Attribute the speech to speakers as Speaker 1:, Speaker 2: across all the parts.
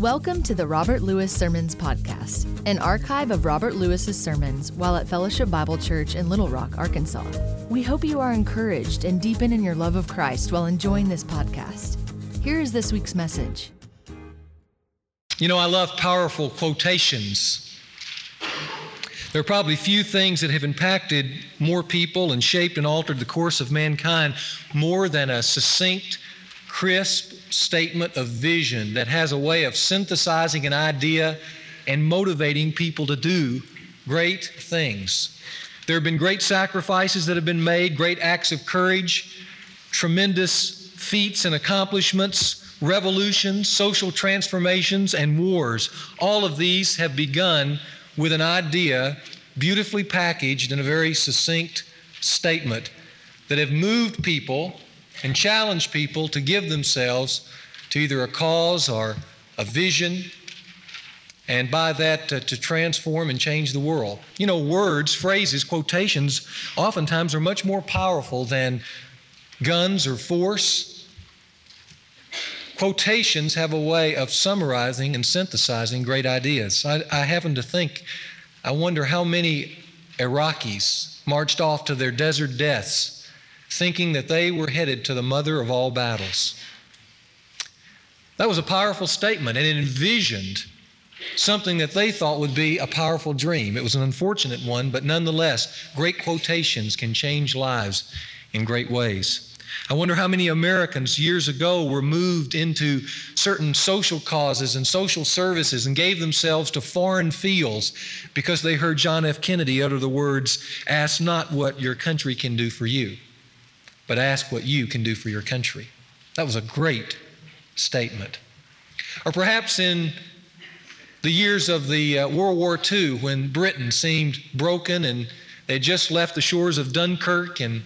Speaker 1: Welcome to the Robert Lewis Sermons Podcast, an archive of Robert Lewis's sermons while at Fellowship Bible Church in Little Rock, Arkansas. We hope you are encouraged and deepen in your love of Christ while enjoying this podcast. Here is this week's message.
Speaker 2: You know, I love powerful quotations. There are probably few things that have impacted more people and shaped and altered the course of mankind more than a succinct, crisp statement of vision that has a way of synthesizing an idea and motivating people to do great things. There have been great sacrifices that have been made, great acts of courage, tremendous feats and accomplishments, revolutions, social transformations, and wars. All of these have begun with an idea beautifully packaged in a very succinct statement that have moved people and challenge people to give themselves to either a cause or a vision, and by that uh, to transform and change the world. You know, words, phrases, quotations oftentimes are much more powerful than guns or force. Quotations have a way of summarizing and synthesizing great ideas. I, I happen to think, I wonder how many Iraqis marched off to their desert deaths thinking that they were headed to the mother of all battles. That was a powerful statement, and it envisioned something that they thought would be a powerful dream. It was an unfortunate one, but nonetheless, great quotations can change lives in great ways. I wonder how many Americans years ago were moved into certain social causes and social services and gave themselves to foreign fields because they heard John F. Kennedy utter the words, Ask not what your country can do for you but ask what you can do for your country. That was a great statement. Or perhaps in the years of the uh, World War II, when Britain seemed broken and they just left the shores of Dunkirk and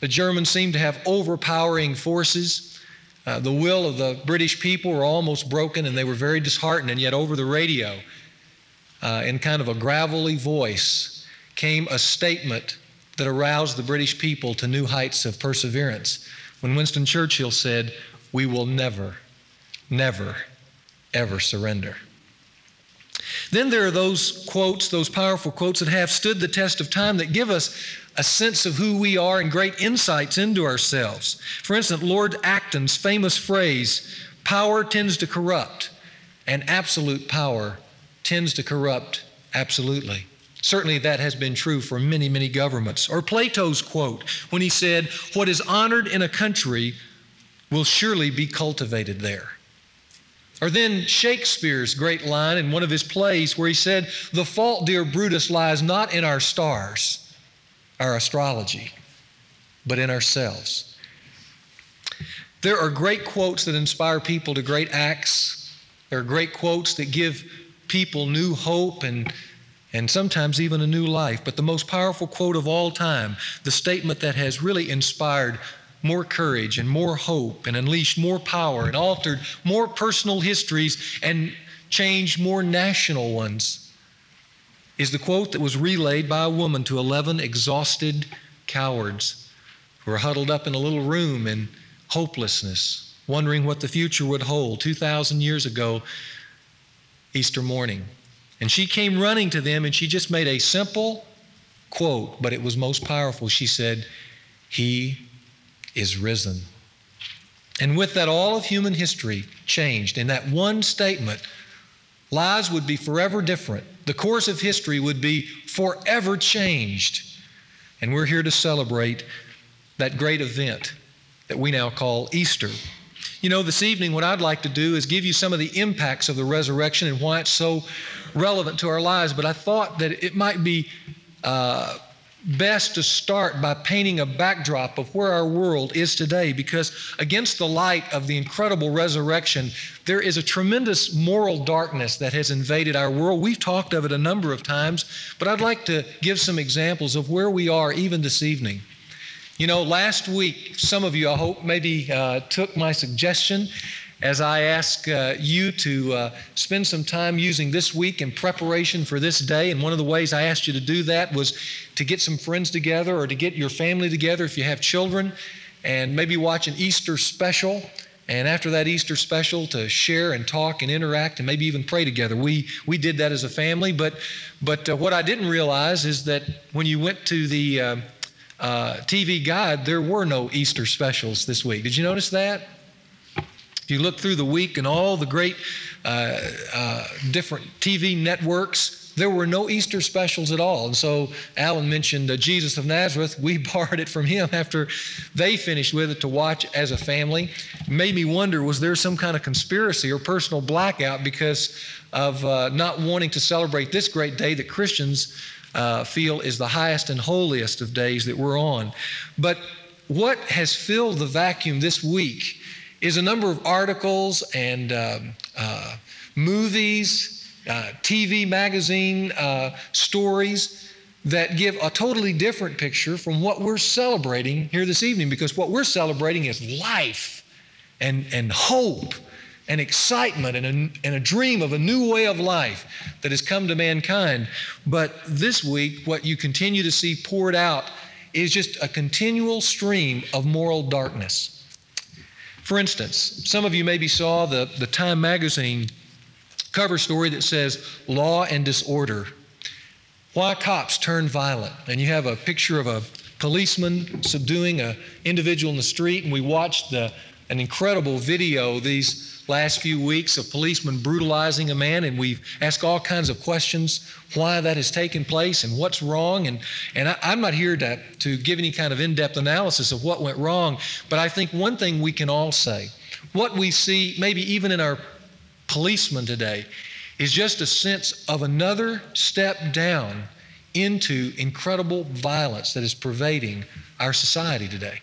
Speaker 2: the Germans seemed to have overpowering forces. Uh, the will of the British people were almost broken and they were very disheartened, and yet over the radio, uh, in kind of a gravelly voice, came a statement that aroused the British people to new heights of perseverance when Winston Churchill said, We will never, never, ever surrender. Then there are those quotes, those powerful quotes that have stood the test of time that give us a sense of who we are and great insights into ourselves. For instance, Lord Acton's famous phrase power tends to corrupt, and absolute power tends to corrupt absolutely. Certainly, that has been true for many, many governments. Or Plato's quote when he said, What is honored in a country will surely be cultivated there. Or then Shakespeare's great line in one of his plays where he said, The fault, dear Brutus, lies not in our stars, our astrology, but in ourselves. There are great quotes that inspire people to great acts. There are great quotes that give people new hope and and sometimes even a new life. But the most powerful quote of all time, the statement that has really inspired more courage and more hope and unleashed more power and altered more personal histories and changed more national ones, is the quote that was relayed by a woman to 11 exhausted cowards who were huddled up in a little room in hopelessness, wondering what the future would hold 2,000 years ago, Easter morning. And she came running to them and she just made a simple quote, but it was most powerful. She said, He is risen. And with that, all of human history changed. In that one statement, lives would be forever different. The course of history would be forever changed. And we're here to celebrate that great event that we now call Easter. You know, this evening, what I'd like to do is give you some of the impacts of the resurrection and why it's so relevant to our lives. But I thought that it might be uh, best to start by painting a backdrop of where our world is today, because against the light of the incredible resurrection, there is a tremendous moral darkness that has invaded our world. We've talked of it a number of times, but I'd like to give some examples of where we are even this evening. You know, last week, some of you, I hope, maybe uh, took my suggestion as I ask uh, you to uh, spend some time using this week in preparation for this day. And one of the ways I asked you to do that was to get some friends together or to get your family together if you have children and maybe watch an Easter special and after that Easter special to share and talk and interact and maybe even pray together. We we did that as a family, but but uh, what I didn't realize is that when you went to the uh, TV guide, there were no Easter specials this week. Did you notice that? If you look through the week and all the great uh, uh, different TV networks, there were no Easter specials at all. And so Alan mentioned uh, Jesus of Nazareth. We borrowed it from him after they finished with it to watch as a family. Made me wonder was there some kind of conspiracy or personal blackout because of uh, not wanting to celebrate this great day that Christians uh, feel is the highest and holiest of days that we're on? But what has filled the vacuum this week is a number of articles and um, uh, movies uh, TV magazine uh, stories that give a totally different picture from what we're celebrating here this evening because what we're celebrating is life and, and hope and excitement and a, and a dream of a new way of life that has come to mankind. But this week, what you continue to see poured out is just a continual stream of moral darkness. For instance, some of you maybe saw the, the Time magazine cover story that says law and disorder. Why cops turn violent. And you have a picture of a policeman subduing an individual in the street, and we watched the, an incredible video these last few weeks of policemen brutalizing a man, and we've asked all kinds of questions why that has taken place and what's wrong. And, and I, I'm not here to, to give any kind of in depth analysis of what went wrong, but I think one thing we can all say what we see, maybe even in our policemen today is just a sense of another step down into incredible violence that is pervading our society today.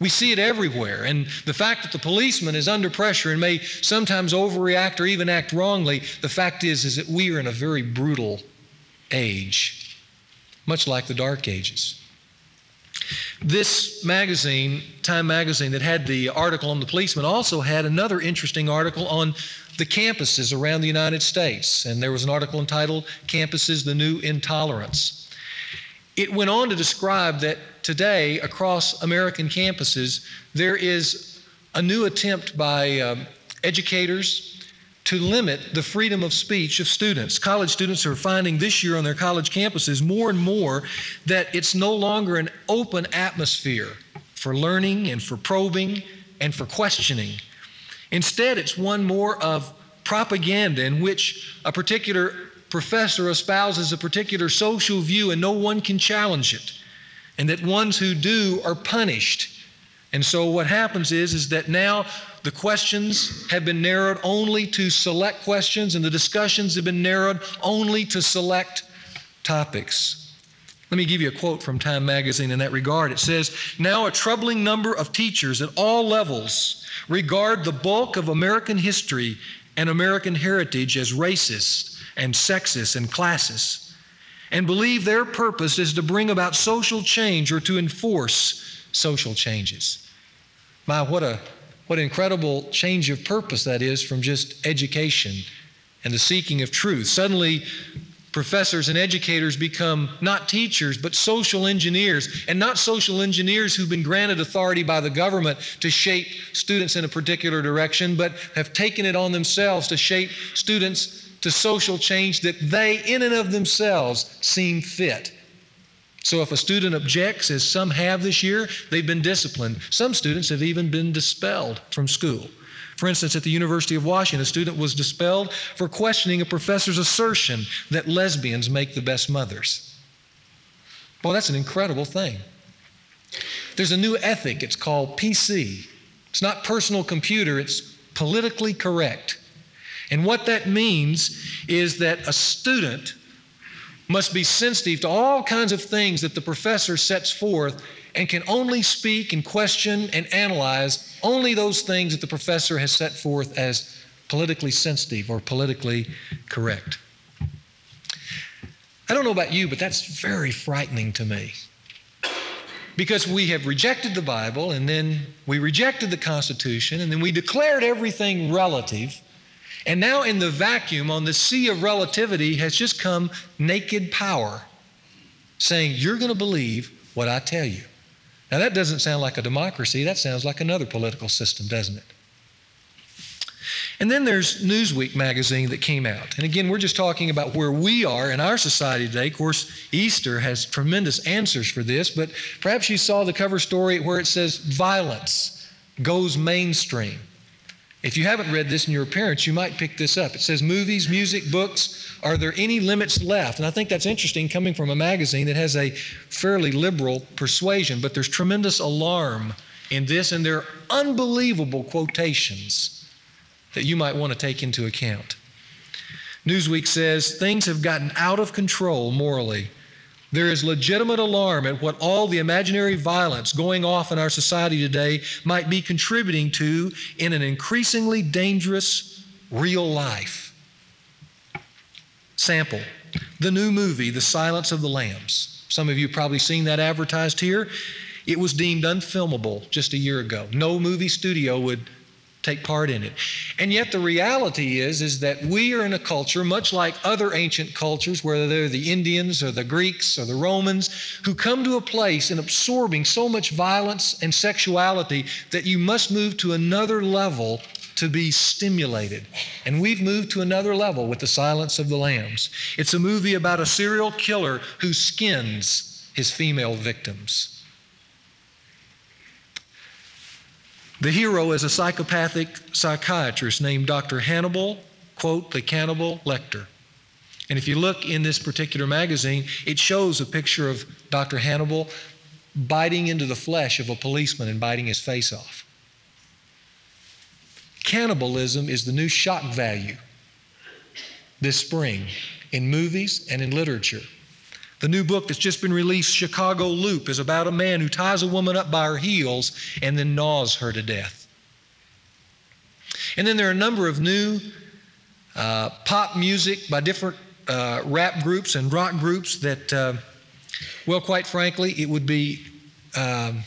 Speaker 2: We see it everywhere. And the fact that the policeman is under pressure and may sometimes overreact or even act wrongly, the fact is, is that we are in a very brutal age, much like the Dark Ages. This magazine, Time Magazine, that had the article on the policeman, also had another interesting article on the campuses around the United States. And there was an article entitled Campuses the New Intolerance. It went on to describe that today, across American campuses, there is a new attempt by um, educators, to limit the freedom of speech of students. College students are finding this year on their college campuses more and more that it's no longer an open atmosphere for learning and for probing and for questioning. Instead, it's one more of propaganda in which a particular professor espouses a particular social view and no one can challenge it, and that ones who do are punished. And so what happens is, is that now the questions have been narrowed only to select questions, and the discussions have been narrowed only to select topics. Let me give you a quote from Time magazine in that regard. It says, Now a troubling number of teachers at all levels regard the bulk of American history and American heritage as racist and sexist and classist, and believe their purpose is to bring about social change or to enforce social changes. My, what a what incredible change of purpose that is from just education and the seeking of truth. Suddenly, professors and educators become not teachers, but social engineers, and not social engineers who've been granted authority by the government to shape students in a particular direction, but have taken it on themselves to shape students to social change that they, in and of themselves, seem fit. So if a student objects, as some have this year, they've been disciplined. Some students have even been dispelled from school. For instance, at the University of Washington, a student was dispelled for questioning a professor's assertion that lesbians make the best mothers. Well, that's an incredible thing. There's a new ethic, it's called PC. It's not personal computer, it's politically correct. And what that means is that a student must be sensitive to all kinds of things that the professor sets forth and can only speak and question and analyze only those things that the professor has set forth as politically sensitive or politically correct. I don't know about you, but that's very frightening to me. Because we have rejected the Bible, and then we rejected the Constitution, and then we declared everything relative and now, in the vacuum on the sea of relativity, has just come naked power saying, You're going to believe what I tell you. Now, that doesn't sound like a democracy. That sounds like another political system, doesn't it? And then there's Newsweek magazine that came out. And again, we're just talking about where we are in our society today. Of course, Easter has tremendous answers for this, but perhaps you saw the cover story where it says violence goes mainstream. If you haven't read this and you're a parent, you might pick this up. It says movies, music, books, are there any limits left? And I think that's interesting coming from a magazine that has a fairly liberal persuasion, but there's tremendous alarm in this, and there are unbelievable quotations that you might want to take into account. Newsweek says things have gotten out of control morally. There is legitimate alarm at what all the imaginary violence going off in our society today might be contributing to in an increasingly dangerous real life. Sample the new movie, The Silence of the Lambs. Some of you probably seen that advertised here. It was deemed unfilmable just a year ago. No movie studio would take part in it. And yet the reality is is that we are in a culture much like other ancient cultures whether they're the Indians or the Greeks or the Romans who come to a place in absorbing so much violence and sexuality that you must move to another level to be stimulated. And we've moved to another level with The Silence of the Lambs. It's a movie about a serial killer who skins his female victims. The hero is a psychopathic psychiatrist named Dr. Hannibal, quote, the cannibal Lecter. And if you look in this particular magazine, it shows a picture of Dr. Hannibal biting into the flesh of a policeman and biting his face off. Cannibalism is the new shock value this spring in movies and in literature. The new book that's just been released, Chicago Loop, is about a man who ties a woman up by her heels and then gnaws her to death. And then there are a number of new uh, pop music by different uh, rap groups and rock groups that, uh, well, quite frankly, it would be um,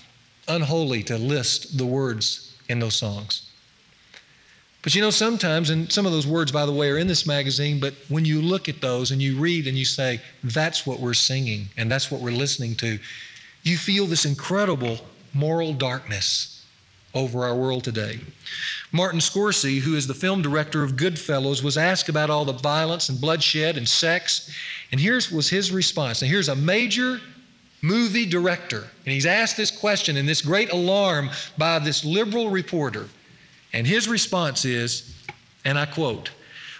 Speaker 2: unholy to list the words in those songs. But you know, sometimes, and some of those words, by the way, are in this magazine, but when you look at those and you read and you say, that's what we're singing and that's what we're listening to, you feel this incredible moral darkness over our world today. Martin Scorsese, who is the film director of Goodfellas, was asked about all the violence and bloodshed and sex, and here's was his response. Now, here's a major movie director, and he's asked this question in this great alarm by this liberal reporter. And his response is, and I quote,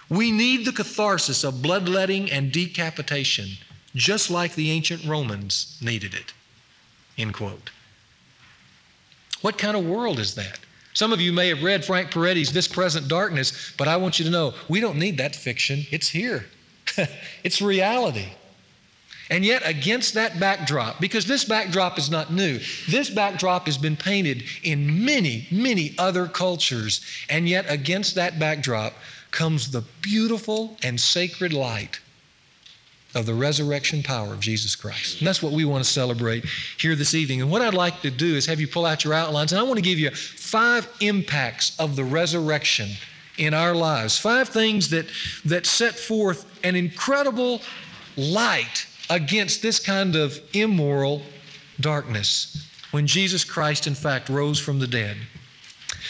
Speaker 2: We need the catharsis of bloodletting and decapitation, just like the ancient Romans needed it. End quote. What kind of world is that? Some of you may have read Frank Peretti's This Present Darkness, but I want you to know we don't need that fiction. It's here, it's reality. And yet, against that backdrop, because this backdrop is not new, this backdrop has been painted in many, many other cultures. And yet, against that backdrop comes the beautiful and sacred light of the resurrection power of Jesus Christ. And that's what we want to celebrate here this evening. And what I'd like to do is have you pull out your outlines, and I want to give you five impacts of the resurrection in our lives. Five things that, that set forth an incredible light against this kind of immoral darkness when Jesus Christ, in fact, rose from the dead.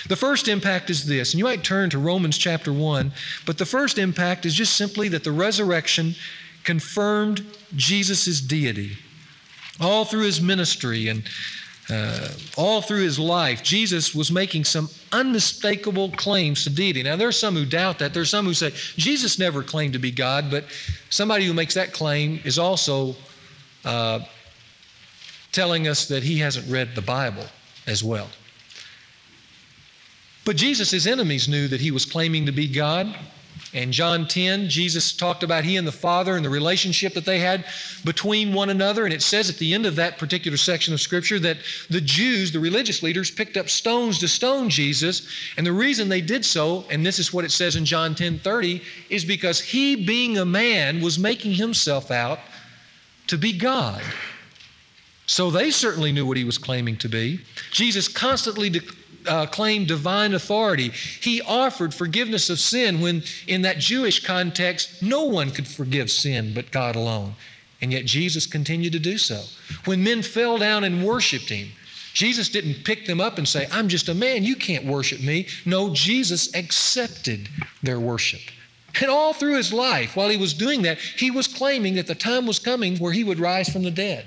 Speaker 2: The first impact is this, and you might turn to Romans chapter 1, but the first impact is just simply that the resurrection confirmed Jesus' deity. All through his ministry and uh, all through his life, Jesus was making some unmistakable claims to deity. Now, there are some who doubt that. There are some who say Jesus never claimed to be God, but somebody who makes that claim is also uh, telling us that he hasn't read the Bible as well. But Jesus' enemies knew that he was claiming to be God. In John 10, Jesus talked about he and the Father and the relationship that they had between one another. And it says at the end of that particular section of Scripture that the Jews, the religious leaders, picked up stones to stone Jesus. And the reason they did so, and this is what it says in John 10 30, is because he, being a man, was making himself out to be God. So they certainly knew what he was claiming to be. Jesus constantly uh, claimed divine authority. He offered forgiveness of sin when, in that Jewish context, no one could forgive sin but God alone. And yet Jesus continued to do so. When men fell down and worshiped him, Jesus didn't pick them up and say, I'm just a man, you can't worship me. No, Jesus accepted their worship. And all through his life, while he was doing that, he was claiming that the time was coming where he would rise from the dead.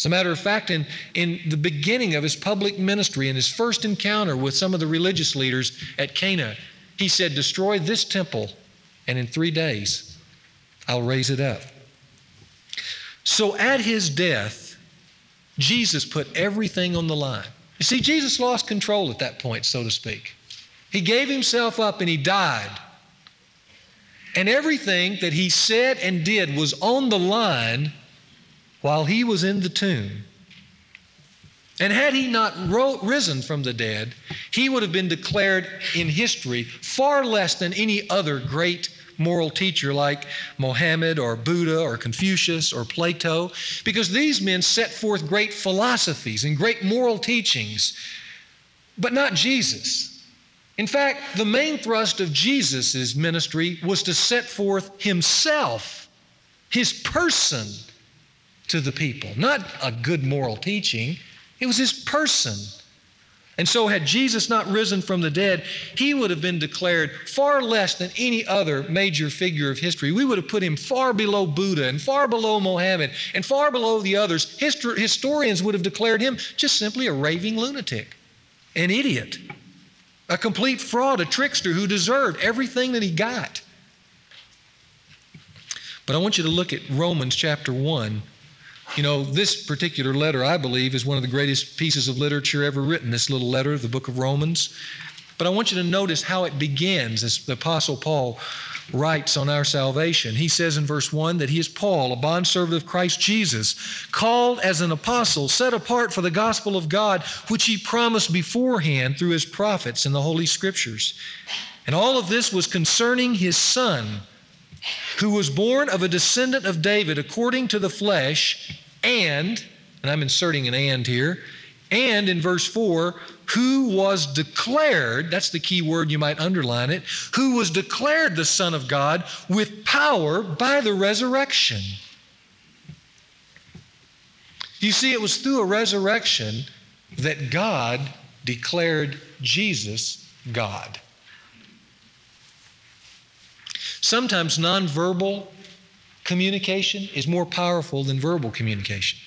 Speaker 2: As a matter of fact, in, in the beginning of his public ministry, in his first encounter with some of the religious leaders at Cana, he said, Destroy this temple, and in three days I'll raise it up. So at his death, Jesus put everything on the line. You see, Jesus lost control at that point, so to speak. He gave himself up and he died. And everything that he said and did was on the line while he was in the tomb. And had he not ro- risen from the dead, he would have been declared in history far less than any other great moral teacher like Mohammed or Buddha or Confucius or Plato, because these men set forth great philosophies and great moral teachings, but not Jesus. In fact, the main thrust of Jesus' ministry was to set forth himself, his person, to the people. Not a good moral teaching, it was his person. And so, had Jesus not risen from the dead, he would have been declared far less than any other major figure of history. We would have put him far below Buddha and far below Mohammed and far below the others. Histor- historians would have declared him just simply a raving lunatic, an idiot, a complete fraud, a trickster who deserved everything that he got. But I want you to look at Romans chapter 1 you know, this particular letter, I believe, is one of the greatest pieces of literature ever written, this little letter, the book of Romans. But I want you to notice how it begins as the Apostle Paul writes on our salvation. He says in verse 1 that he is Paul, a bondservant of Christ Jesus, called as an apostle, set apart for the gospel of God, which he promised beforehand through his prophets in the Holy Scriptures. And all of this was concerning his Son, who was born of a descendant of David according to the flesh and, and I'm inserting an and here, and in verse 4, who was declared, that's the key word, you might underline it, who was declared the Son of God with power by the resurrection. You see, it was through a resurrection that God declared Jesus God. Sometimes nonverbal communication is more powerful than verbal communication.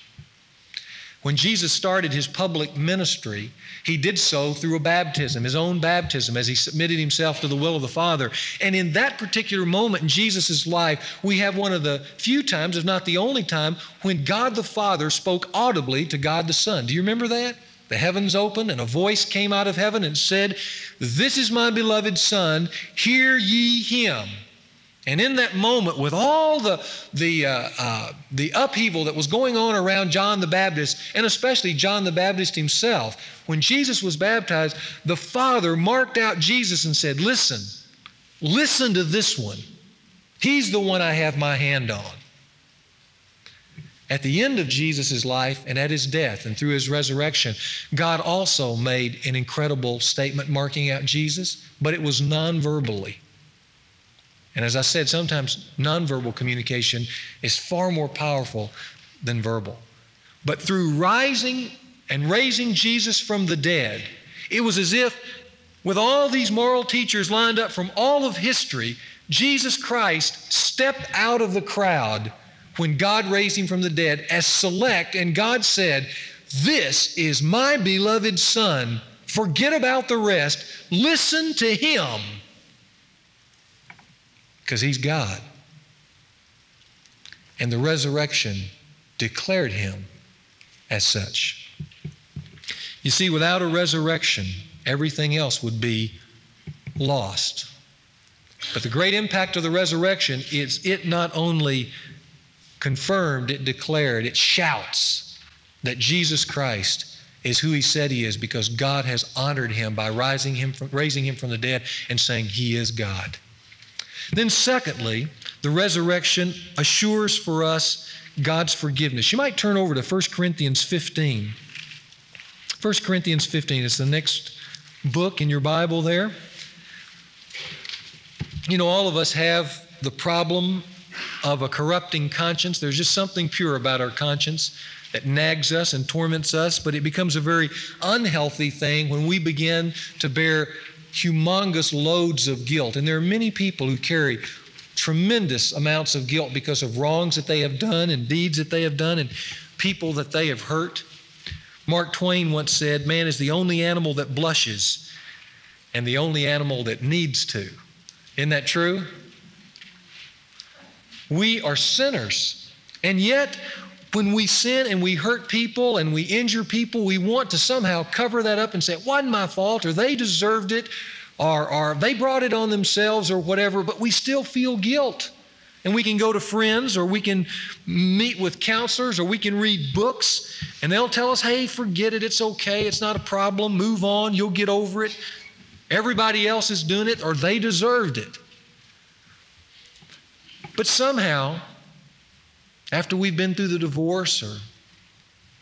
Speaker 2: When Jesus started his public ministry, he did so through a baptism, his own baptism, as he submitted himself to the will of the Father. And in that particular moment in Jesus' life, we have one of the few times, if not the only time, when God the Father spoke audibly to God the Son. Do you remember that? The heavens opened, and a voice came out of heaven and said, This is my beloved Son, hear ye him. And in that moment, with all the, the, uh, uh, the upheaval that was going on around John the Baptist, and especially John the Baptist himself, when Jesus was baptized, the Father marked out Jesus and said, Listen, listen to this one. He's the one I have my hand on. At the end of Jesus' life and at his death and through his resurrection, God also made an incredible statement marking out Jesus, but it was non verbally. And as I said, sometimes nonverbal communication is far more powerful than verbal. But through rising and raising Jesus from the dead, it was as if, with all these moral teachers lined up from all of history, Jesus Christ stepped out of the crowd when God raised him from the dead as select, and God said, This is my beloved Son. Forget about the rest. Listen to him because he's God. And the resurrection declared him as such. You see, without a resurrection, everything else would be lost. But the great impact of the resurrection is it not only confirmed, it declared, it shouts that Jesus Christ is who he said he is because God has honored him by rising him from, raising him from the dead and saying he is God. Then, secondly, the resurrection assures for us God's forgiveness. You might turn over to 1 Corinthians 15. 1 Corinthians 15 is the next book in your Bible there. You know, all of us have the problem of a corrupting conscience. There's just something pure about our conscience that nags us and torments us, but it becomes a very unhealthy thing when we begin to bear humongous loads of guilt. And there are many people who carry tremendous amounts of guilt because of wrongs that they have done and deeds that they have done and people that they have hurt. Mark Twain once said, Man is the only animal that blushes and the only animal that needs to. Isn't that true? We are sinners. And yet, when we sin and we hurt people and we injure people, we want to somehow cover that up and say, it wasn't my fault, or they deserved it, or, or they brought it on themselves, or whatever, but we still feel guilt. And we can go to friends, or we can meet with counselors, or we can read books, and they'll tell us, hey, forget it, it's okay, it's not a problem, move on, you'll get over it. Everybody else is doing it, or they deserved it. But somehow, after we've been through the divorce or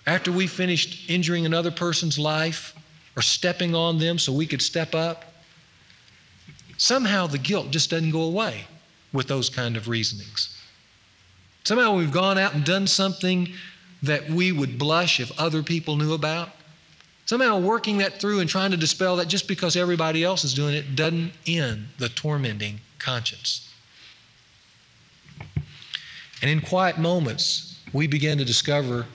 Speaker 2: after we finished injuring another person's life or stepping on them so we could step up, somehow the guilt just doesn't go away with those kind of reasonings. Somehow we've gone out and done something that we would blush if other people knew about. Somehow working that through and trying to dispel that just because everybody else is doing it doesn't end the tormenting conscience. And in quiet moments, we begin to discover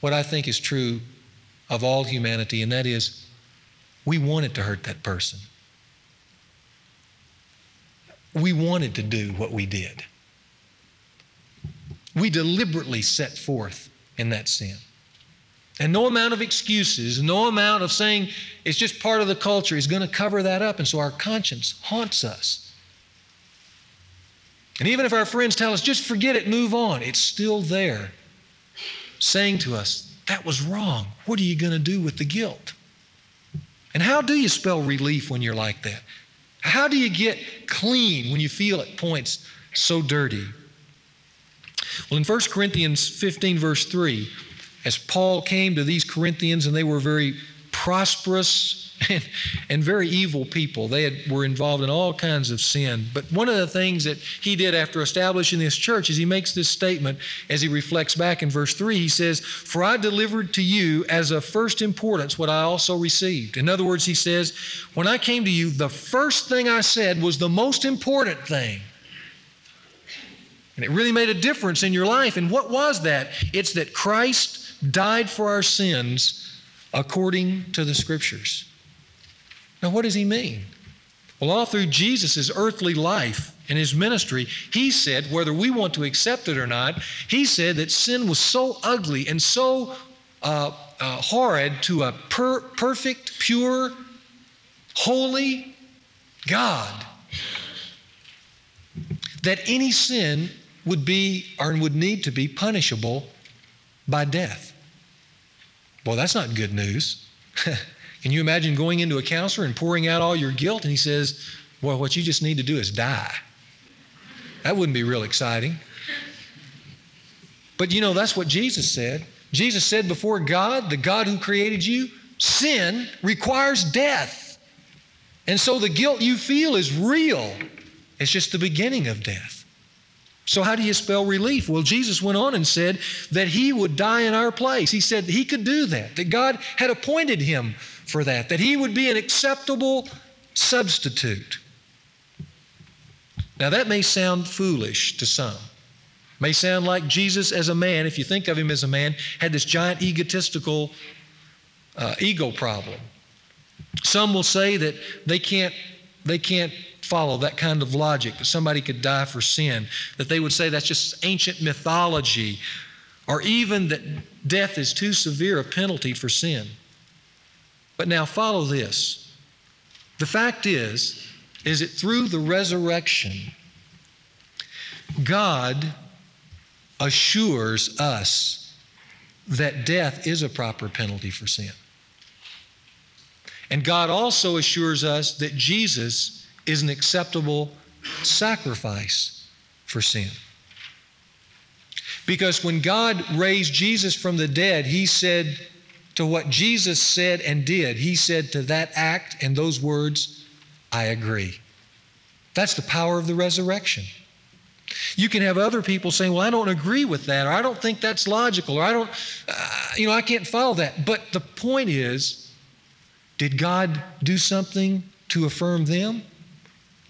Speaker 2: what I think is true of all humanity, and that is we wanted to hurt that person. We wanted to do what we did. We deliberately set forth in that sin. And no amount of excuses, no amount of saying it's just part of the culture is going to cover that up. And so our conscience haunts us. And even if our friends tell us, just forget it, move on, it's still there saying to us, that was wrong. What are you going to do with the guilt? And how do you spell relief when you're like that? How do you get clean when you feel at points so dirty? Well, in 1 Corinthians 15, verse 3, as Paul came to these Corinthians and they were very prosperous and, and very evil people. They had, were involved in all kinds of sin. But one of the things that he did after establishing this church is he makes this statement as he reflects back in verse 3. He says, For I delivered to you as of first importance what I also received. In other words, he says, When I came to you, the first thing I said was the most important thing. And it really made a difference in your life. And what was that? It's that Christ died for our sins according to the scriptures. Now, what does he mean? Well, all through Jesus' earthly life and his ministry, he said, whether we want to accept it or not, he said that sin was so ugly and so uh, uh, horrid to a per- perfect, pure, holy God that any sin would be or would need to be punishable by death. Well, that's not good news. Can you imagine going into a counselor and pouring out all your guilt and he says, Well, what you just need to do is die? That wouldn't be real exciting. But you know, that's what Jesus said. Jesus said before God, the God who created you, sin requires death. And so the guilt you feel is real. It's just the beginning of death. So, how do you spell relief? Well, Jesus went on and said that he would die in our place. He said he could do that, that God had appointed him for that, that he would be an acceptable substitute. Now, that may sound foolish to some. May sound like Jesus as a man, if you think of him as a man, had this giant egotistical uh, ego problem. Some will say that they can't, they can't follow that kind of logic, that somebody could die for sin, that they would say that's just ancient mythology, or even that death is too severe a penalty for sin. But now follow this. The fact is, is that through the resurrection, God assures us that death is a proper penalty for sin. And God also assures us that Jesus is an acceptable sacrifice for sin. Because when God raised Jesus from the dead, He said, to what Jesus said and did. He said to that act and those words, I agree. That's the power of the resurrection. You can have other people saying, Well, I don't agree with that, or I don't think that's logical, or I don't, uh, you know, I can't follow that. But the point is, did God do something to affirm them?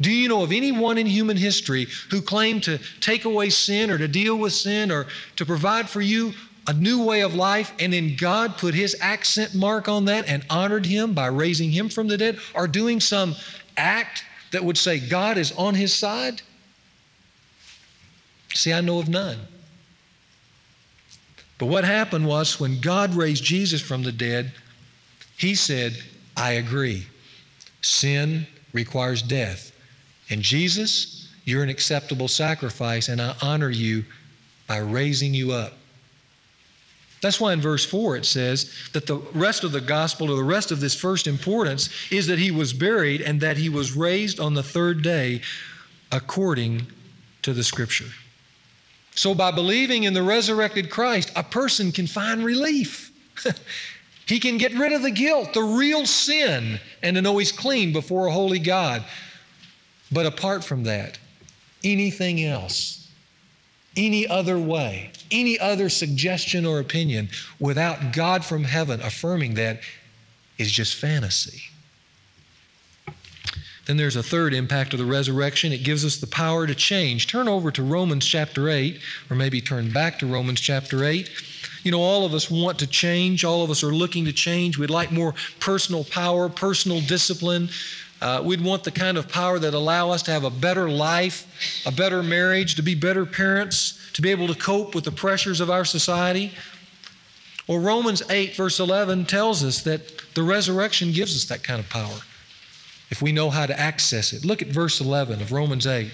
Speaker 2: Do you know of anyone in human history who claimed to take away sin or to deal with sin or to provide for you a new way of life, and then God put his accent mark on that and honored him by raising him from the dead or doing some act that would say God is on his side? See, I know of none. But what happened was when God raised Jesus from the dead, he said, I agree. Sin requires death. And Jesus, you're an acceptable sacrifice, and I honor you by raising you up. That's why in verse 4 it says that the rest of the gospel, or the rest of this first importance, is that he was buried and that he was raised on the third day according to the scripture. So, by believing in the resurrected Christ, a person can find relief. he can get rid of the guilt, the real sin, and to know he's clean before a holy God. But apart from that, anything else, any other way, any other suggestion or opinion without God from heaven affirming that is just fantasy. Then there's a third impact of the resurrection. It gives us the power to change. Turn over to Romans chapter 8, or maybe turn back to Romans chapter 8. You know, all of us want to change. All of us are looking to change. We'd like more personal power, personal discipline. Uh, we'd want the kind of power that allow us to have a better life, a better marriage, to be better parents, to be able to cope with the pressures of our society. Well, Romans 8, verse 11 tells us that the resurrection gives us that kind of power if we know how to access it. Look at verse 11 of Romans 8.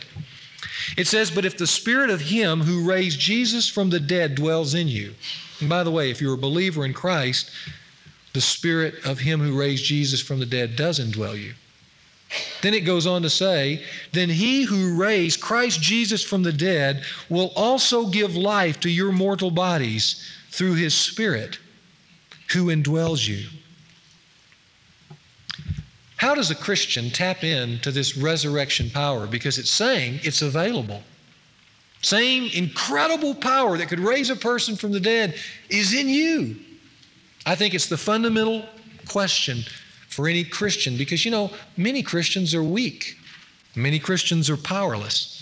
Speaker 2: It says, But if the spirit of him who raised Jesus from the dead dwells in you, and by the way, if you're a believer in Christ, the spirit of him who raised Jesus from the dead does indwell you. Then it goes on to say, Then he who raised Christ Jesus from the dead will also give life to your mortal bodies through his Spirit who indwells you. How does a Christian tap into this resurrection power? Because it's saying it's available. Same incredible power that could raise a person from the dead is in you. I think it's the fundamental question for any Christian because, you know, many Christians are weak, many Christians are powerless.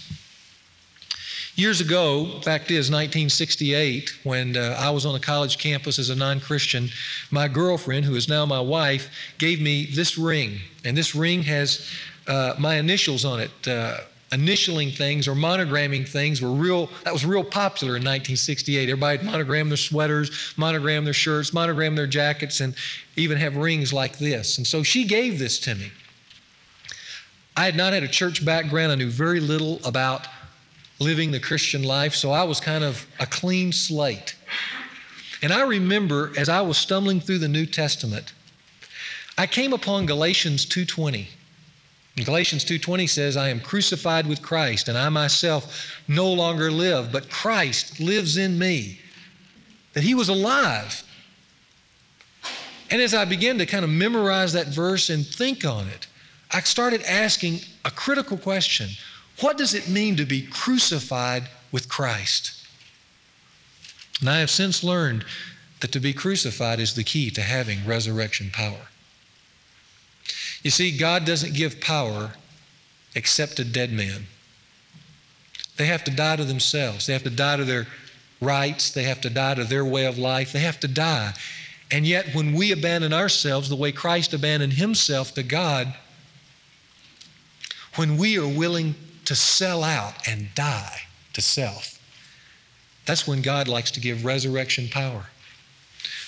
Speaker 2: Years ago, fact is 1968, when uh, I was on a college campus as a non Christian, my girlfriend, who is now my wife, gave me this ring. And this ring has uh, my initials on it. Uh, initialing things or monogramming things were real that was real popular in 1968 everybody monogrammed their sweaters monogrammed their shirts monogrammed their jackets and even have rings like this. And so she gave this to me. I had not had a church background. I knew very little about living the christian life so i was kind of a clean slate. And i remember as i was stumbling through the new testament i came upon galatians 2.20 Galatians 2:20 says, "I am crucified with Christ, and I myself no longer live, but Christ lives in me." That he was alive. And as I began to kind of memorize that verse and think on it, I started asking a critical question. What does it mean to be crucified with Christ? And I have since learned that to be crucified is the key to having resurrection power. You see, God doesn't give power except to dead men. They have to die to themselves, they have to die to their rights, they have to die to their way of life, they have to die. And yet, when we abandon ourselves the way Christ abandoned himself to God, when we are willing to sell out and die to self, that's when God likes to give resurrection power.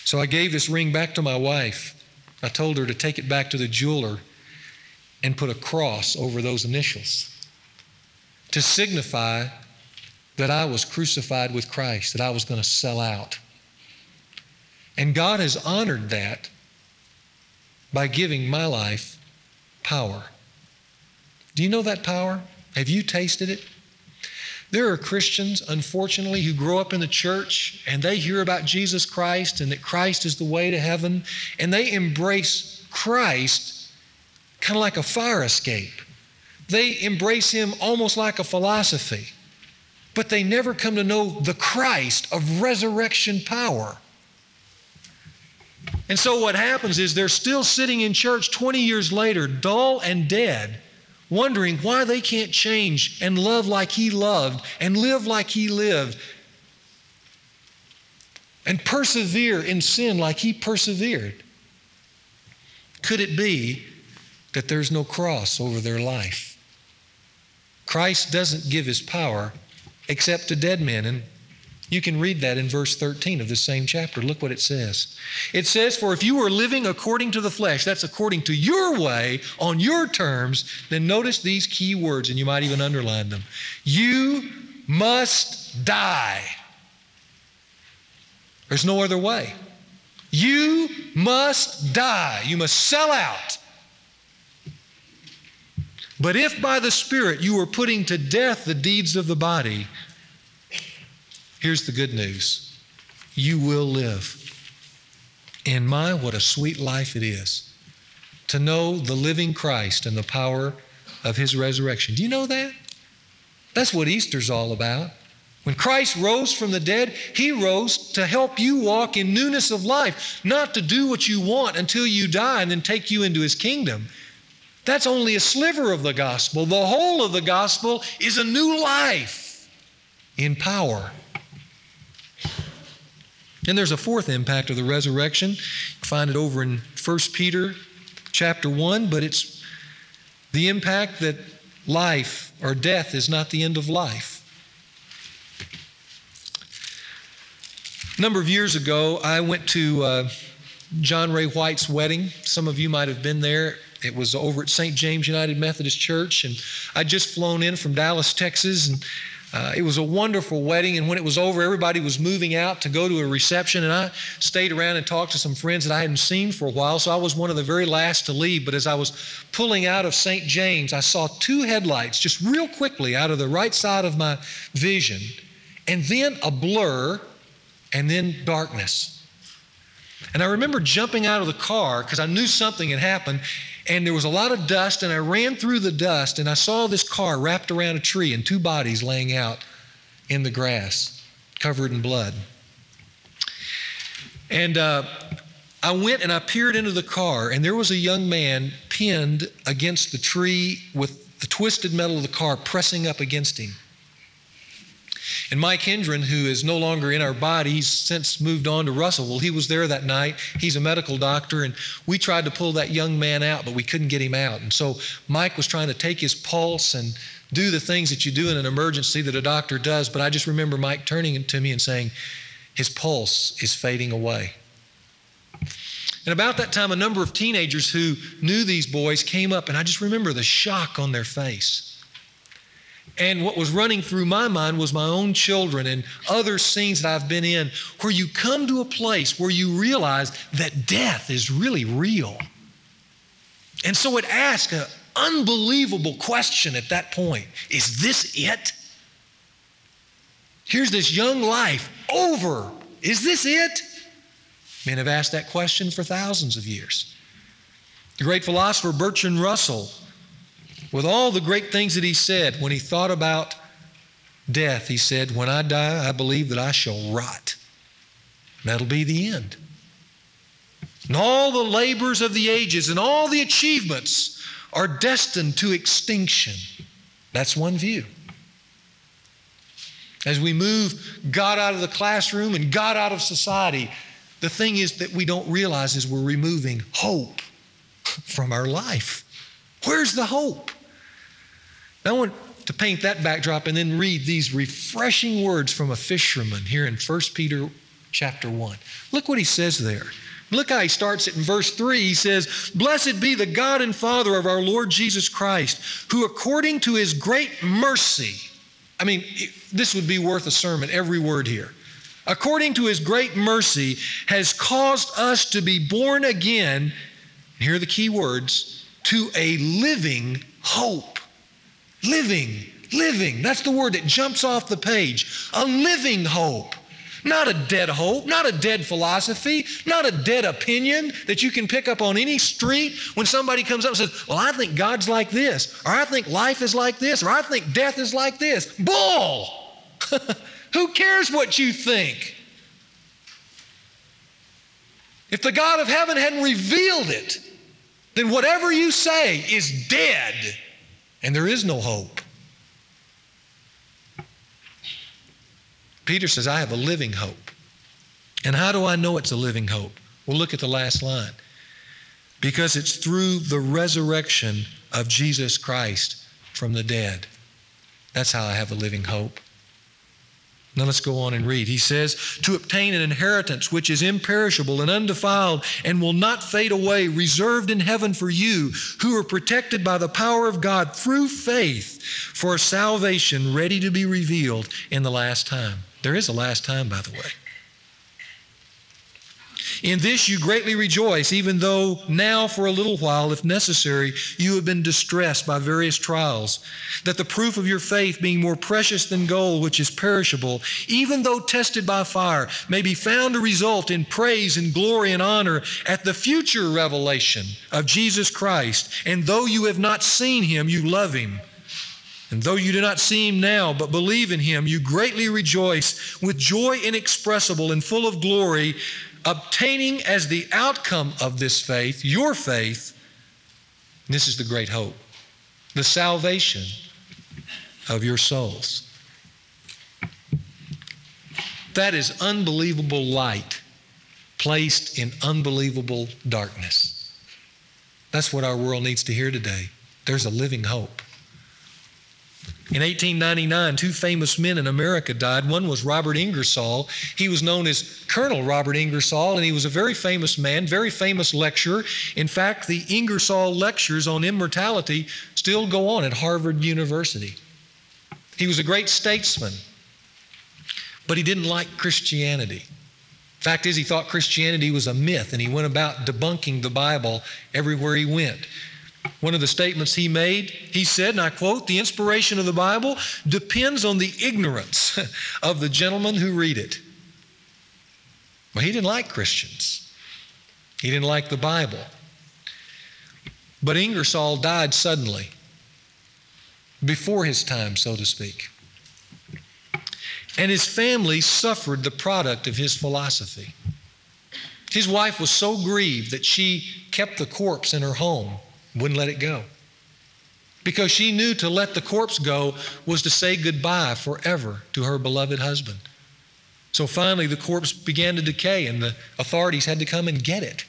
Speaker 2: So I gave this ring back to my wife. I told her to take it back to the jeweler and put a cross over those initials to signify that I was crucified with Christ, that I was going to sell out. And God has honored that by giving my life power. Do you know that power? Have you tasted it? There are Christians, unfortunately, who grow up in the church and they hear about Jesus Christ and that Christ is the way to heaven, and they embrace Christ kind of like a fire escape. They embrace Him almost like a philosophy. but they never come to know the Christ of resurrection power. And so what happens is they're still sitting in church 20 years later, dull and dead, wondering why they can't change and love like he loved and live like he lived and persevere in sin like he persevered. Could it be that there's no cross over their life? Christ doesn't give his power except to dead men. And you can read that in verse 13 of the same chapter. Look what it says. It says, For if you are living according to the flesh, that's according to your way, on your terms, then notice these key words, and you might even underline them. You must die. There's no other way. You must die. You must sell out. But if by the Spirit you are putting to death the deeds of the body, here's the good news you will live. And my, what a sweet life it is to know the living Christ and the power of his resurrection. Do you know that? That's what Easter's all about. When Christ rose from the dead, He rose to help you walk in newness of life, not to do what you want until you die and then take you into His kingdom. That's only a sliver of the gospel. The whole of the gospel is a new life in power. And there's a fourth impact of the resurrection. You find it over in 1 Peter chapter 1, but it's the impact that life or death is not the end of life. A number of years ago, I went to uh, John Ray White's wedding. Some of you might have been there. It was over at St. James United Methodist Church, and I'd just flown in from Dallas, Texas, and uh, it was a wonderful wedding. And when it was over, everybody was moving out to go to a reception, and I stayed around and talked to some friends that I hadn't seen for a while. So I was one of the very last to leave. But as I was pulling out of St. James, I saw two headlights just real quickly out of the right side of my vision, and then a blur and then darkness. And I remember jumping out of the car because I knew something had happened, and there was a lot of dust, and I ran through the dust, and I saw this car wrapped around a tree and two bodies laying out in the grass, covered in blood. And uh, I went and I peered into the car, and there was a young man pinned against the tree with the twisted metal of the car pressing up against him. And Mike Hendren, who is no longer in our body, he's since moved on to Russellville, He was there that night. He's a medical doctor, and we tried to pull that young man out, but we couldn't get him out. And so Mike was trying to take his pulse and do the things that you do in an emergency that a doctor does. But I just remember Mike turning to me and saying, His pulse is fading away. And about that time, a number of teenagers who knew these boys came up, and I just remember the shock on their face. And what was running through my mind was my own children and other scenes that I've been in where you come to a place where you realize that death is really real. And so it asks an unbelievable question at that point Is this it? Here's this young life over. Is this it? Men have asked that question for thousands of years. The great philosopher Bertrand Russell with all the great things that he said, when he thought about death, he said, When I die, I believe that I shall rot. That'll be the end. And all the labors of the ages and all the achievements are destined to extinction. That's one view. As we move God out of the classroom and God out of society, the thing is that we don't realize is we're removing hope from our life. Where's the hope? I want to paint that backdrop and then read these refreshing words from a fisherman here in 1 Peter chapter 1. Look what he says there. Look how he starts it in verse 3. He says, Blessed be the God and Father of our Lord Jesus Christ, who according to his great mercy, I mean, this would be worth a sermon, every word here. According to his great mercy, has caused us to be born again, here are the key words, to a living hope Living, living. That's the word that jumps off the page. A living hope. Not a dead hope, not a dead philosophy, not a dead opinion that you can pick up on any street when somebody comes up and says, Well, I think God's like this, or I think life is like this, or I think death is like this. Bull! Who cares what you think? If the God of heaven hadn't revealed it, then whatever you say is dead and there is no hope. Peter says, I have a living hope. And how do I know it's a living hope? Well, look at the last line. Because it's through the resurrection of Jesus Christ from the dead. That's how I have a living hope. Now let's go on and read. He says, To obtain an inheritance which is imperishable and undefiled and will not fade away, reserved in heaven for you, who are protected by the power of God through faith for salvation ready to be revealed in the last time. There is a last time, by the way. In this you greatly rejoice, even though now for a little while, if necessary, you have been distressed by various trials, that the proof of your faith, being more precious than gold, which is perishable, even though tested by fire, may be found to result in praise and glory and honor at the future revelation of Jesus Christ. And though you have not seen him, you love him. And though you do not see him now, but believe in him, you greatly rejoice with joy inexpressible and full of glory obtaining as the outcome of this faith, your faith, this is the great hope, the salvation of your souls. That is unbelievable light placed in unbelievable darkness. That's what our world needs to hear today. There's a living hope. In 1899, two famous men in America died. One was Robert Ingersoll. He was known as Colonel Robert Ingersoll, and he was a very famous man, very famous lecturer. In fact, the Ingersoll lectures on immortality still go on at Harvard University. He was a great statesman, but he didn't like Christianity. Fact is, he thought Christianity was a myth, and he went about debunking the Bible everywhere he went. One of the statements he made, he said, and I quote, the inspiration of the Bible depends on the ignorance of the gentlemen who read it. Well, he didn't like Christians, he didn't like the Bible. But Ingersoll died suddenly, before his time, so to speak. And his family suffered the product of his philosophy. His wife was so grieved that she kept the corpse in her home wouldn't let it go. Because she knew to let the corpse go was to say goodbye forever to her beloved husband. So finally, the corpse began to decay, and the authorities had to come and get it.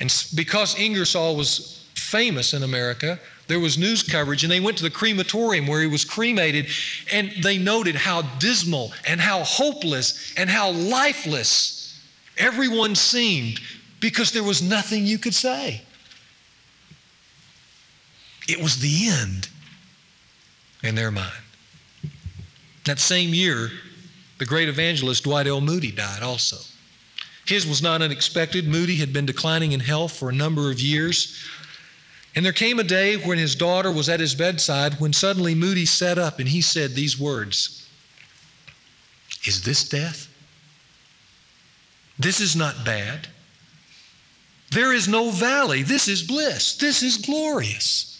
Speaker 2: And because Ingersoll was famous in America, there was news coverage, and they went to the crematorium where he was cremated, and they noted how dismal and how hopeless and how lifeless everyone seemed because there was nothing you could say. It was the end in their mind. That same year, the great evangelist Dwight L. Moody died also. His was not unexpected. Moody had been declining in health for a number of years. And there came a day when his daughter was at his bedside when suddenly Moody sat up and he said these words Is this death? This is not bad. There is no valley. This is bliss. This is glorious.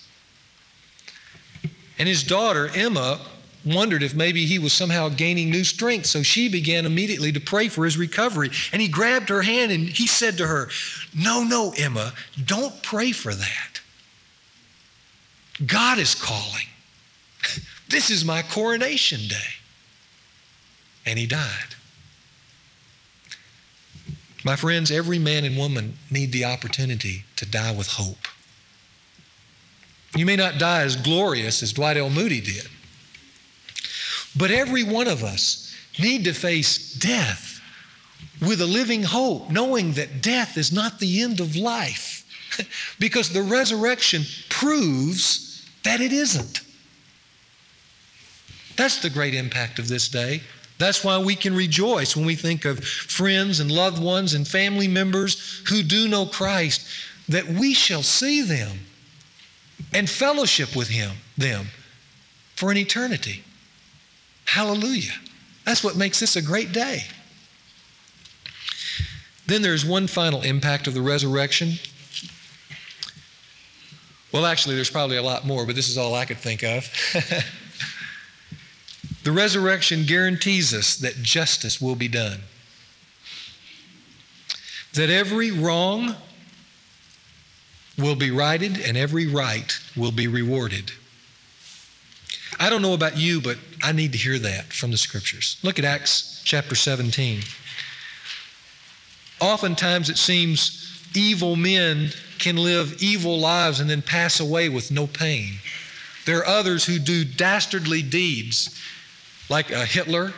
Speaker 2: And his daughter, Emma, wondered if maybe he was somehow gaining new strength. So she began immediately to pray for his recovery. And he grabbed her hand and he said to her, No, no, Emma, don't pray for that. God is calling. This is my coronation day. And he died. My friends, every man and woman need the opportunity to die with hope. You may not die as glorious as Dwight L. Moody did, but every one of us need to face death with a living hope, knowing that death is not the end of life, because the resurrection proves that it isn't. That's the great impact of this day. That's why we can rejoice when we think of friends and loved ones and family members who do know Christ, that we shall see them and fellowship with him them for an eternity. Hallelujah. That's what makes this a great day. Then there's one final impact of the resurrection. Well, actually, there's probably a lot more, but this is all I could think of. The resurrection guarantees us that justice will be done, that every wrong will be righted and every right will be rewarded. I don't know about you, but I need to hear that from the scriptures. Look at Acts chapter 17. Oftentimes it seems evil men can live evil lives and then pass away with no pain. There are others who do dastardly deeds, like Hitler,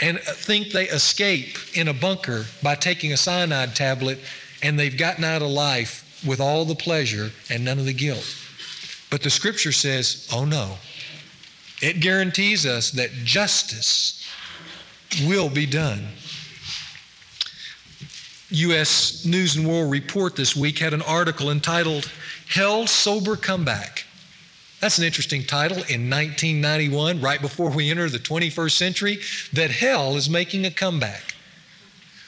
Speaker 2: and think they escape in a bunker by taking a cyanide tablet and they've gotten out of life with all the pleasure and none of the guilt. But the scripture says, oh no, it guarantees us that justice will be done. U.S. News and World Report this week had an article entitled Hell Sober Comeback. That's an interesting title in 1991, right before we enter the 21st century, that hell is making a comeback.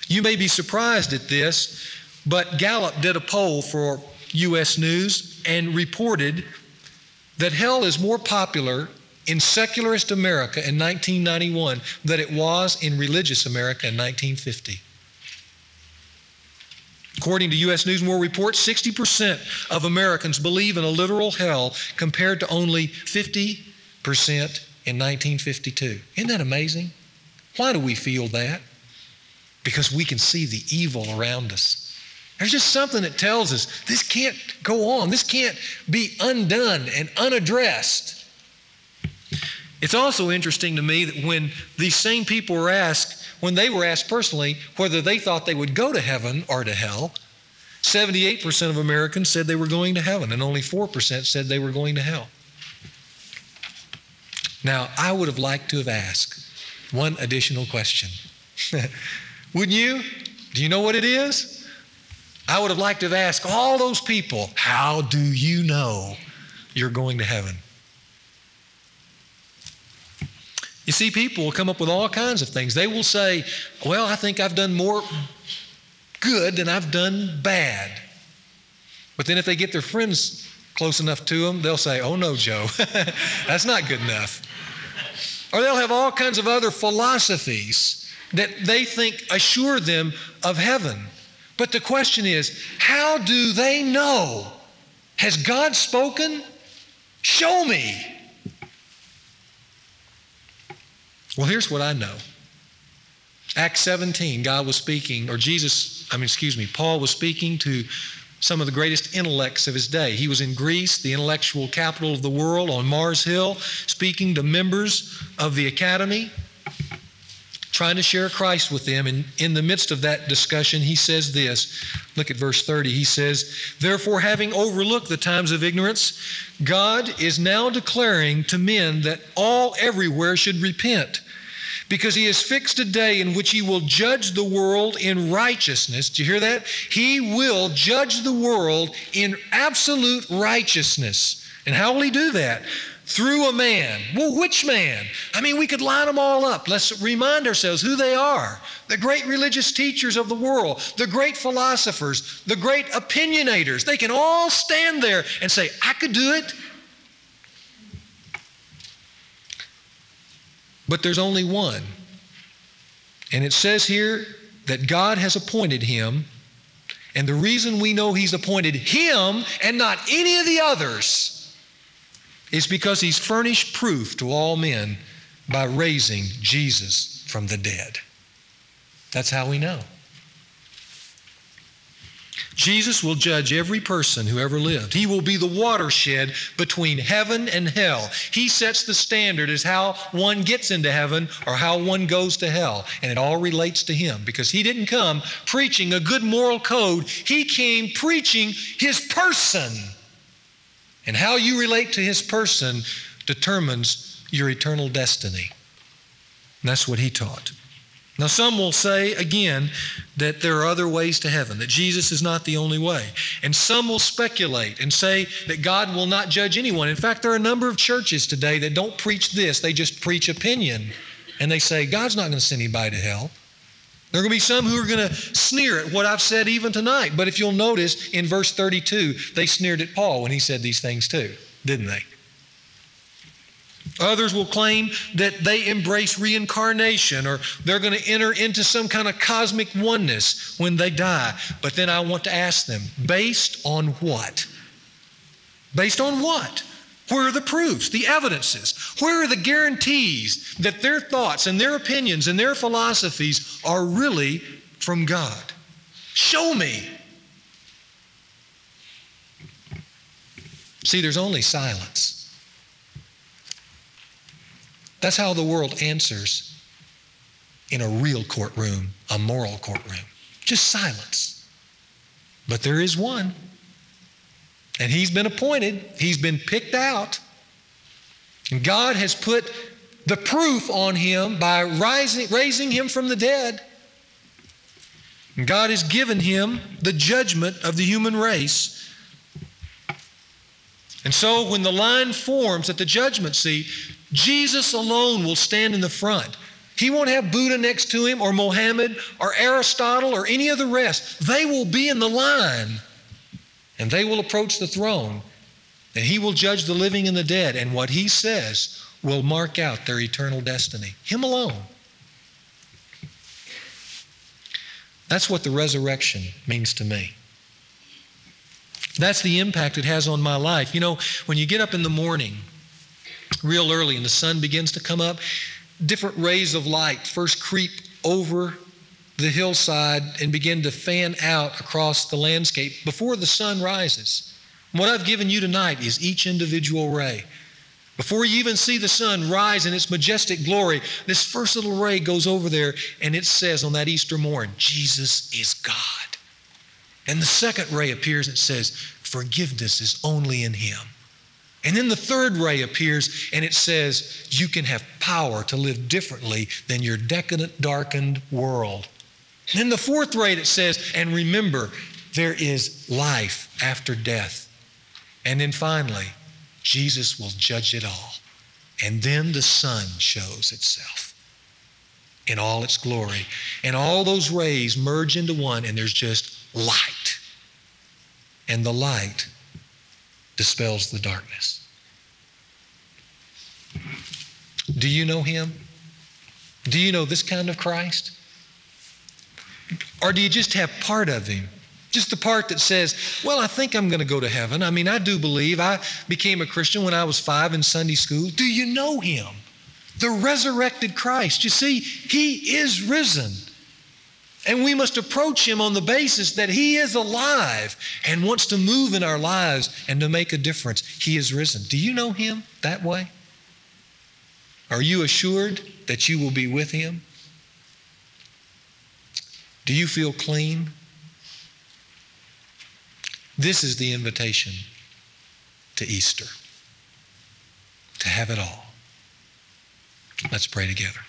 Speaker 2: You may be surprised at this, but Gallup did a poll for U.S. News and reported that hell is more popular in secularist America in 1991 than it was in religious America in 1950. According to U.S. News and World Report, 60% of Americans believe in a literal hell compared to only 50% in 1952. Isn't that amazing? Why do we feel that? Because we can see the evil around us. There's just something that tells us this can't go on, this can't be undone and unaddressed. It's also interesting to me that when these same people were asked, when they were asked personally whether they thought they would go to heaven or to hell, 78% of Americans said they were going to heaven, and only 4% said they were going to hell. Now, I would have liked to have asked one additional question. Wouldn't you? Do you know what it is? I would have liked to have asked all those people, How do you know you're going to heaven? You see, people will come up with all kinds of things. They will say, Well, I think I've done more good than I've done bad. But then if they get their friends close enough to them, they'll say, Oh no, Joe, that's not good enough. Or they'll have all kinds of other philosophies that they think assure them of heaven. But the question is, how do they know? Has God spoken? Show me. Well, here's what I know. Acts 17, God was speaking, or Jesus, I mean, excuse me, Paul was speaking to some of the greatest intellects of his day. He was in Greece, the intellectual capital of the world, on Mars Hill, speaking to members of the academy, trying to share Christ with them. And in the midst of that discussion, he says this look at verse 30. He says, Therefore, having overlooked the times of ignorance, God is now declaring to men that all everywhere should repent because he has fixed a day in which he will judge the world in righteousness. Do you hear that? He will judge the world in absolute righteousness. And how will he do that? Through a man. Well, which man? I mean, we could line them all up. Let's remind ourselves who they are the great religious teachers of the world, the great philosophers, the great opinionators. They can all stand there and say, I could do it. But there's only one. And it says here that God has appointed him. And the reason we know he's appointed him and not any of the others is because he's furnished proof to all men by raising Jesus from the dead. That's how we know. Jesus will judge every person who ever lived. He will be the watershed between heaven and hell. He sets the standard as how one gets into heaven or how one goes to hell. And it all relates to Him because He didn't come preaching a good moral code, He came preaching His person. And how you relate to His person determines your eternal destiny. And that's what He taught. Now, some will say again that there are other ways to heaven, that Jesus is not the only way. And some will speculate and say that God will not judge anyone. In fact, there are a number of churches today that don't preach this, they just preach opinion. And they say, God's not going to send anybody to hell. There are going to be some who are going to sneer at what I've said even tonight. But if you'll notice in verse 32, they sneered at Paul when he said these things too, didn't they? Others will claim that they embrace reincarnation or they're going to enter into some kind of cosmic oneness when they die. But then I want to ask them, based on what? Based on what? Where are the proofs, the evidences? Where are the guarantees that their thoughts and their opinions and their philosophies are really from God? Show me. See, there's only silence. That's how the world answers in a real courtroom, a moral courtroom. Just silence. But there is one. And he's been appointed, he's been picked out. And God has put the proof on him by rising, raising him from the dead. And God has given him the judgment of the human race. And so when the line forms at the judgment seat, Jesus alone will stand in the front. He won't have Buddha next to him or Mohammed or Aristotle or any of the rest. They will be in the line and they will approach the throne and he will judge the living and the dead. And what he says will mark out their eternal destiny. Him alone. That's what the resurrection means to me. That's the impact it has on my life. You know, when you get up in the morning, real early and the sun begins to come up, different rays of light first creep over the hillside and begin to fan out across the landscape before the sun rises. What I've given you tonight is each individual ray. Before you even see the sun rise in its majestic glory, this first little ray goes over there and it says on that Easter morn, Jesus is God. And the second ray appears and says, forgiveness is only in Him. And then the third ray appears and it says, You can have power to live differently than your decadent, darkened world. Then the fourth ray it says, And remember, there is life after death. And then finally, Jesus will judge it all. And then the sun shows itself in all its glory. And all those rays merge into one, and there's just light. And the light dispels the darkness. Do you know him? Do you know this kind of Christ? Or do you just have part of him? Just the part that says, well, I think I'm going to go to heaven. I mean, I do believe. I became a Christian when I was five in Sunday school. Do you know him? The resurrected Christ. You see, he is risen. And we must approach him on the basis that he is alive and wants to move in our lives and to make a difference. He is risen. Do you know him that way? Are you assured that you will be with him? Do you feel clean? This is the invitation to Easter, to have it all. Let's pray together.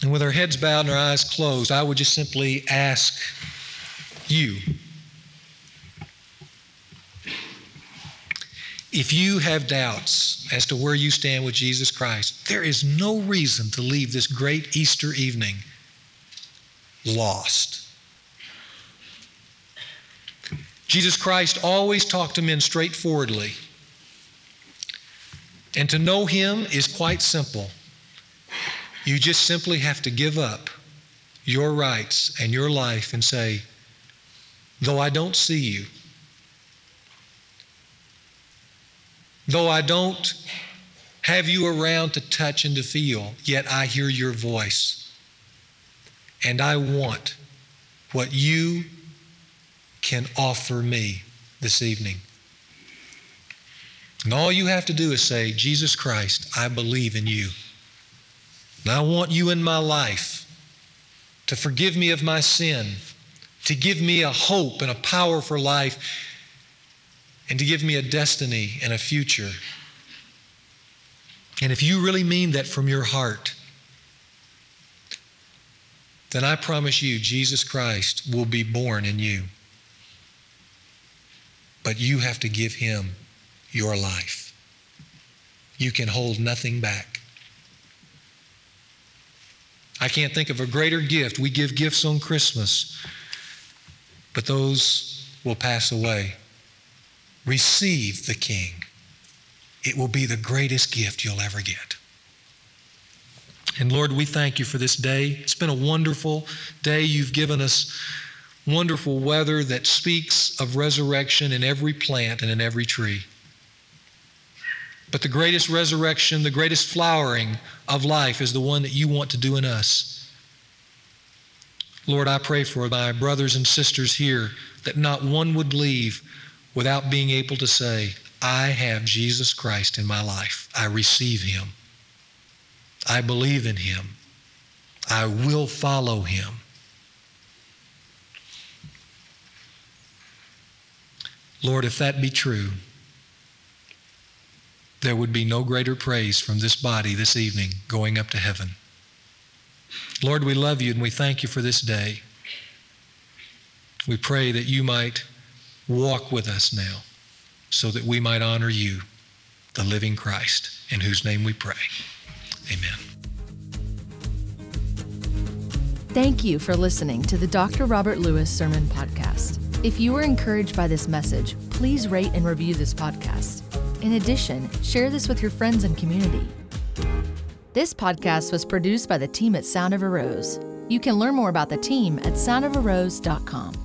Speaker 2: And with our heads bowed and our eyes closed, I would just simply ask you if you have doubts as to where you stand with Jesus Christ, there is no reason to leave this great Easter evening lost. Jesus Christ always talked to men straightforwardly. And to know Him is quite simple. You just simply have to give up your rights and your life and say, though I don't see you, though I don't have you around to touch and to feel, yet I hear your voice. And I want what you can offer me this evening. And all you have to do is say, Jesus Christ, I believe in you. And I want you in my life to forgive me of my sin, to give me a hope and a power for life, and to give me a destiny and a future. And if you really mean that from your heart, then I promise you, Jesus Christ will be born in you. But you have to give him your life. You can hold nothing back. I can't think of a greater gift. We give gifts on Christmas. but those will pass away. Receive the King. It will be the greatest gift you'll ever get. And Lord, we thank you for this day. It's been a wonderful day. You've given us wonderful weather that speaks of resurrection in every plant and in every tree. But the greatest resurrection, the greatest flowering of life is the one that you want to do in us. Lord, I pray for my brothers and sisters here that not one would leave without being able to say, I have Jesus Christ in my life. I receive him. I believe in him. I will follow him. Lord, if that be true, there would be no greater praise from this body this evening going up to heaven. Lord, we love you and we thank you for this day. We pray that you might walk with us now so that we might honor you, the living Christ, in whose name we pray. Amen.
Speaker 1: Thank you for listening to the Dr. Robert Lewis Sermon Podcast. If you were encouraged by this message, please rate and review this podcast. In addition, share this with your friends and community. This podcast was produced by the team at Sound of a Rose. You can learn more about the team at soundofarose.com.